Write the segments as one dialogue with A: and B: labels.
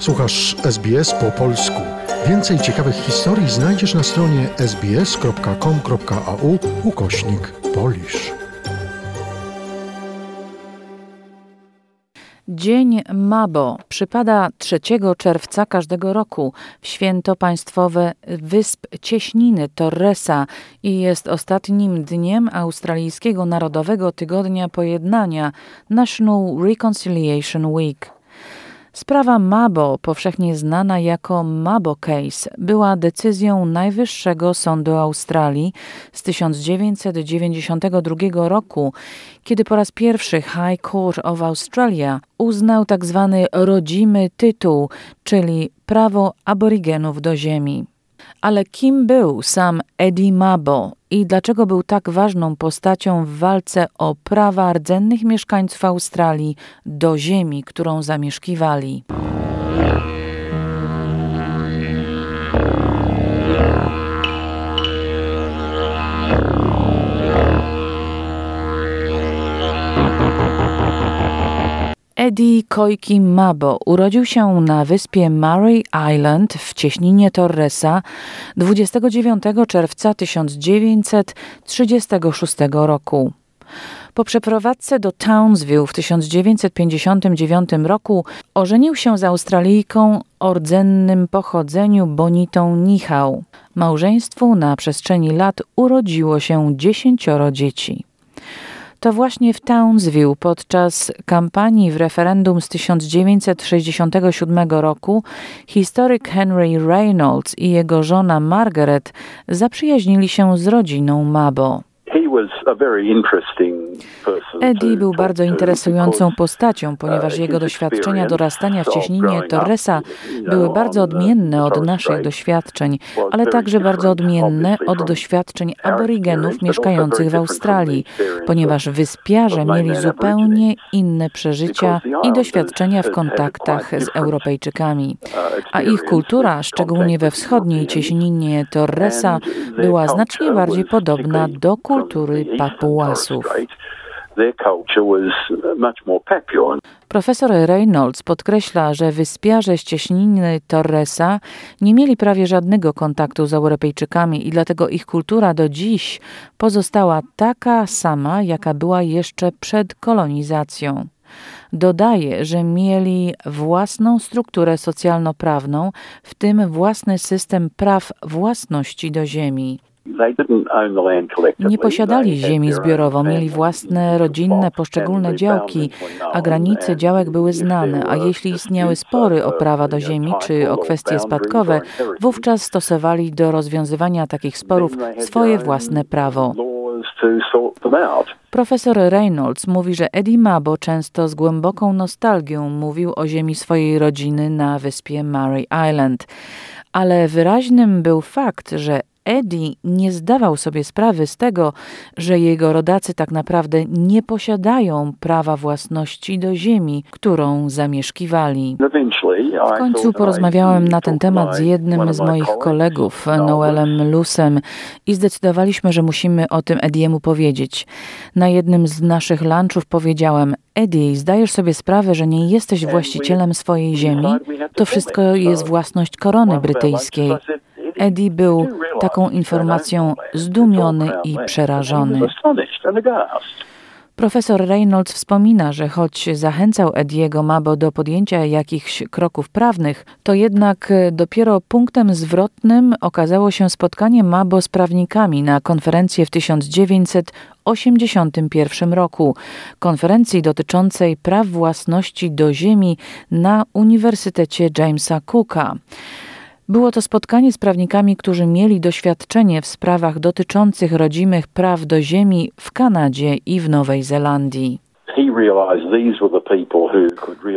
A: Słuchasz SBS po polsku. Więcej ciekawych historii znajdziesz na stronie sbs.com.au ukośnik polisz.
B: Dzień Mabo przypada 3 czerwca każdego roku w święto państwowe Wysp Cieśniny Torresa i jest ostatnim dniem australijskiego Narodowego Tygodnia Pojednania National Reconciliation Week. Sprawa Mabo, powszechnie znana jako Mabo Case, była decyzją Najwyższego Sądu Australii z 1992 roku, kiedy po raz pierwszy High Court of Australia uznał tzw. Tak rodzimy tytuł, czyli prawo aborygenów do ziemi. Ale kim był sam Eddie Mabo i dlaczego był tak ważną postacią w walce o prawa rdzennych mieszkańców Australii do ziemi, którą zamieszkiwali? Eddie Koiki Mabo urodził się na wyspie Murray Island w cieśninie Torresa 29 czerwca 1936 roku. Po przeprowadzce do Townsville w 1959 roku ożenił się z Australijką o rdzennym pochodzeniu Bonitą Nichał. Małżeństwu na przestrzeni lat urodziło się dziesięcioro dzieci. To właśnie w Townsville podczas kampanii w referendum z 1967 roku historyk Henry Reynolds i jego żona Margaret zaprzyjaźnili się z rodziną Mabo. Eddie był bardzo interesującą postacią, ponieważ jego doświadczenia dorastania w cieśninie Torresa były bardzo odmienne od naszych doświadczeń, ale także bardzo odmienne od doświadczeń aborygenów mieszkających w Australii, ponieważ wyspiarze mieli zupełnie inne przeżycia i doświadczenia w kontaktach z Europejczykami. A ich kultura, szczególnie we wschodniej cieśninie Torresa, była znacznie bardziej podobna do kultury kultury Papuasów. Profesor Reynolds podkreśla, że wyspiarze z cieśniny Torresa nie mieli prawie żadnego kontaktu z Europejczykami i dlatego ich kultura do dziś pozostała taka sama, jaka była jeszcze przed kolonizacją. Dodaje, że mieli własną strukturę socjalno-prawną, w tym własny system praw własności do ziemi. Nie posiadali ziemi zbiorowo, mieli własne rodzinne, poszczególne działki, a granice działek były znane, a jeśli istniały spory o prawa do ziemi czy o kwestie spadkowe, wówczas stosowali do rozwiązywania takich sporów swoje własne prawo. Profesor Reynolds mówi, że Eddie Mabo często z głęboką nostalgią mówił o ziemi swojej rodziny na wyspie Murray Island. Ale wyraźnym był fakt, że Eddie nie zdawał sobie sprawy z tego, że jego rodacy tak naprawdę nie posiadają prawa własności do ziemi, którą zamieszkiwali. W końcu porozmawiałem na ten temat z jednym z moich kolegów, Noelem Lusem, i zdecydowaliśmy, że musimy o tym Ediemu powiedzieć. Na jednym z naszych lunchów powiedziałem: Eddie, zdajesz sobie sprawę, że nie jesteś właścicielem swojej ziemi? To wszystko jest własność korony brytyjskiej. Eddie był taką informacją zdumiony i przerażony. Profesor Reynolds wspomina, że choć zachęcał Ediego Mabo do podjęcia jakichś kroków prawnych, to jednak dopiero punktem zwrotnym okazało się spotkanie Mabo z prawnikami na konferencję w 1981 roku, konferencji dotyczącej praw własności do ziemi na Uniwersytecie Jamesa Cooka. Było to spotkanie z prawnikami, którzy mieli doświadczenie w sprawach dotyczących rodzimych praw do ziemi w Kanadzie i w Nowej Zelandii.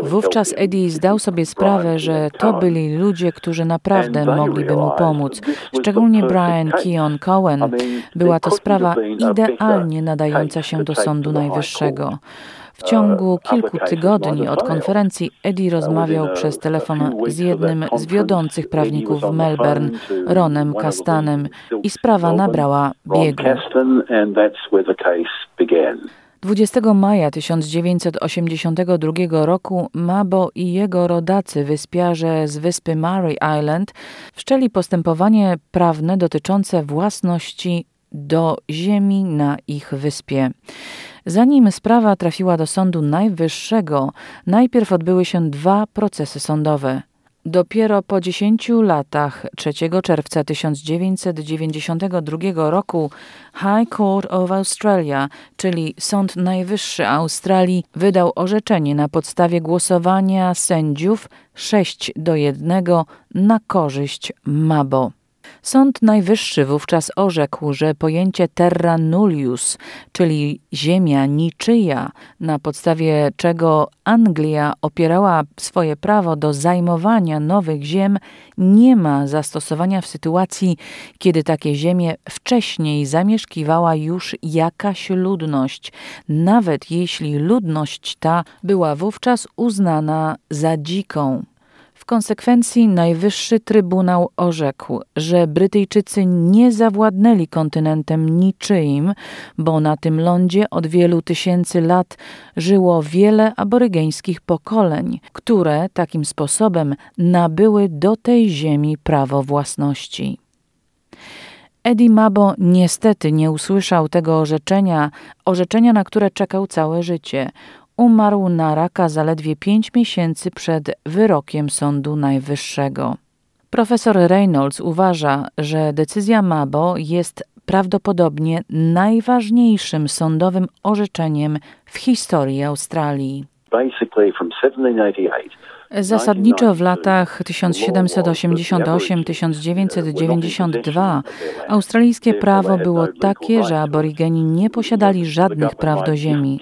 B: Wówczas Eddie zdał sobie sprawę, że to byli ludzie, którzy naprawdę mogliby mu pomóc. Szczególnie Brian Keon Cohen. Była to sprawa idealnie nadająca się do Sądu Najwyższego. W ciągu kilku tygodni od konferencji Eddie rozmawiał przez telefon z jednym z wiodących prawników w Melbourne, Ronem Castanem, i sprawa nabrała biegu. 20 maja 1982 roku Mabo i jego rodacy, wyspiarze z wyspy Murray Island, wszczęli postępowanie prawne dotyczące własności do ziemi na ich wyspie. Zanim sprawa trafiła do Sądu Najwyższego, najpierw odbyły się dwa procesy sądowe. Dopiero po 10 latach, 3 czerwca 1992 roku, High Court of Australia, czyli Sąd Najwyższy Australii, wydał orzeczenie na podstawie głosowania sędziów 6 do 1 na korzyść Mabo. Sąd Najwyższy wówczas orzekł, że pojęcie terra nullius, czyli ziemia niczyja, na podstawie czego Anglia opierała swoje prawo do zajmowania nowych ziem, nie ma zastosowania w sytuacji, kiedy takie ziemie wcześniej zamieszkiwała już jakaś ludność, nawet jeśli ludność ta była wówczas uznana za dziką. W konsekwencji Najwyższy Trybunał orzekł, że Brytyjczycy nie zawładnęli kontynentem niczyim, bo na tym lądzie od wielu tysięcy lat żyło wiele aborygeńskich pokoleń, które takim sposobem nabyły do tej ziemi prawo własności. Eddie Mabo niestety nie usłyszał tego orzeczenia, orzeczenia, na które czekał całe życie umarł na raka zaledwie pięć miesięcy przed wyrokiem Sądu Najwyższego. Profesor Reynolds uważa, że decyzja Mabo jest prawdopodobnie najważniejszym sądowym orzeczeniem w historii Australii. Zasadniczo w latach 1788-1992 australijskie prawo było takie, że aborigeni nie posiadali żadnych praw do ziemi.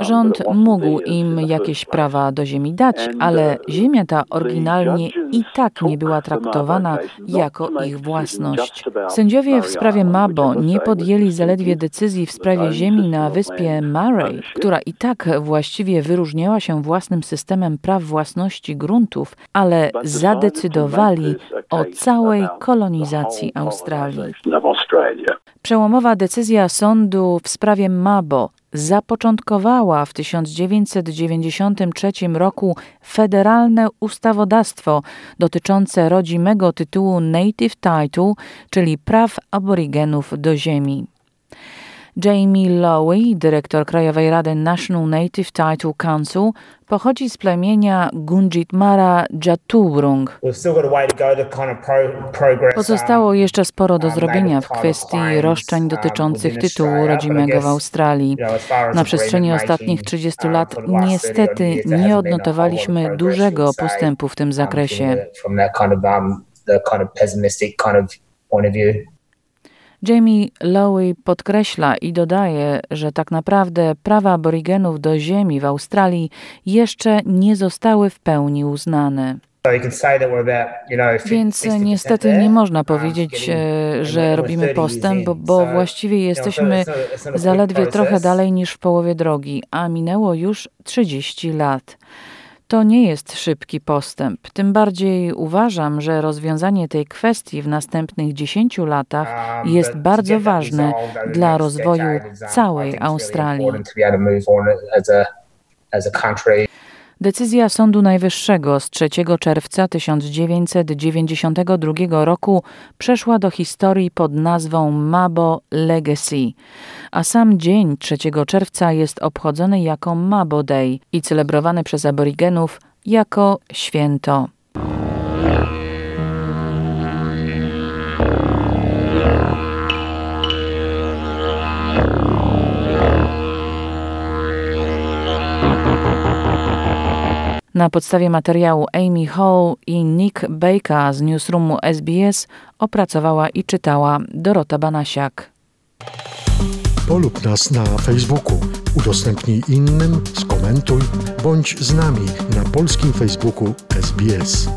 B: Rząd mógł im jakieś prawa do ziemi dać, ale ziemia ta oryginalnie i tak nie była traktowana jako ich własność. Sędziowie w sprawie Mabo nie podjęli zaledwie decyzji w sprawie ziemi na wyspie Murray, która i tak właściwie wyróżniała się własnym systemem praw własności gruntów, ale zadecydowali o całej kolonizacji Australii. Przełomowa decyzja sądu w sprawie Mabo zapoczątkowała w 1993 roku federalne ustawodawstwo dotyczące rodzimego tytułu Native Title, czyli praw aborygenów do ziemi. Jamie Lowy, dyrektor Krajowej Rady National Native Title Council, pochodzi z plemienia Gunjitmara Jatuwrung. Pozostało um, jeszcze sporo do um, zrobienia w kwestii roszczeń dotyczących tytułu rodzimego w Australii. Na przestrzeni ostatnich 30 um, lat niestety nie odnotowaliśmy dużego postępu w tym zakresie. Jamie Lowy podkreśla i dodaje, że tak naprawdę prawa aborygenów do ziemi w Australii jeszcze nie zostały w pełni uznane. Więc niestety nie można powiedzieć, e, że robimy postęp, bo, bo właściwie jesteśmy zaledwie trochę dalej niż w połowie drogi, a minęło już 30 lat. To nie jest szybki postęp. Tym bardziej uważam, że rozwiązanie tej kwestii w następnych 10 latach jest bardzo ważne dla rozwoju całej Australii. Decyzja Sądu Najwyższego z 3 czerwca 1992 roku przeszła do historii pod nazwą Mabo Legacy, a sam dzień 3 czerwca jest obchodzony jako Mabo Day i celebrowany przez aborygenów jako święto. Na podstawie materiału Amy Hall i Nick Baker z newsroomu SBS opracowała i czytała Dorota Banasiak.
A: Polub nas na Facebooku, udostępnij innym, skomentuj, bądź z nami na polskim Facebooku SBS.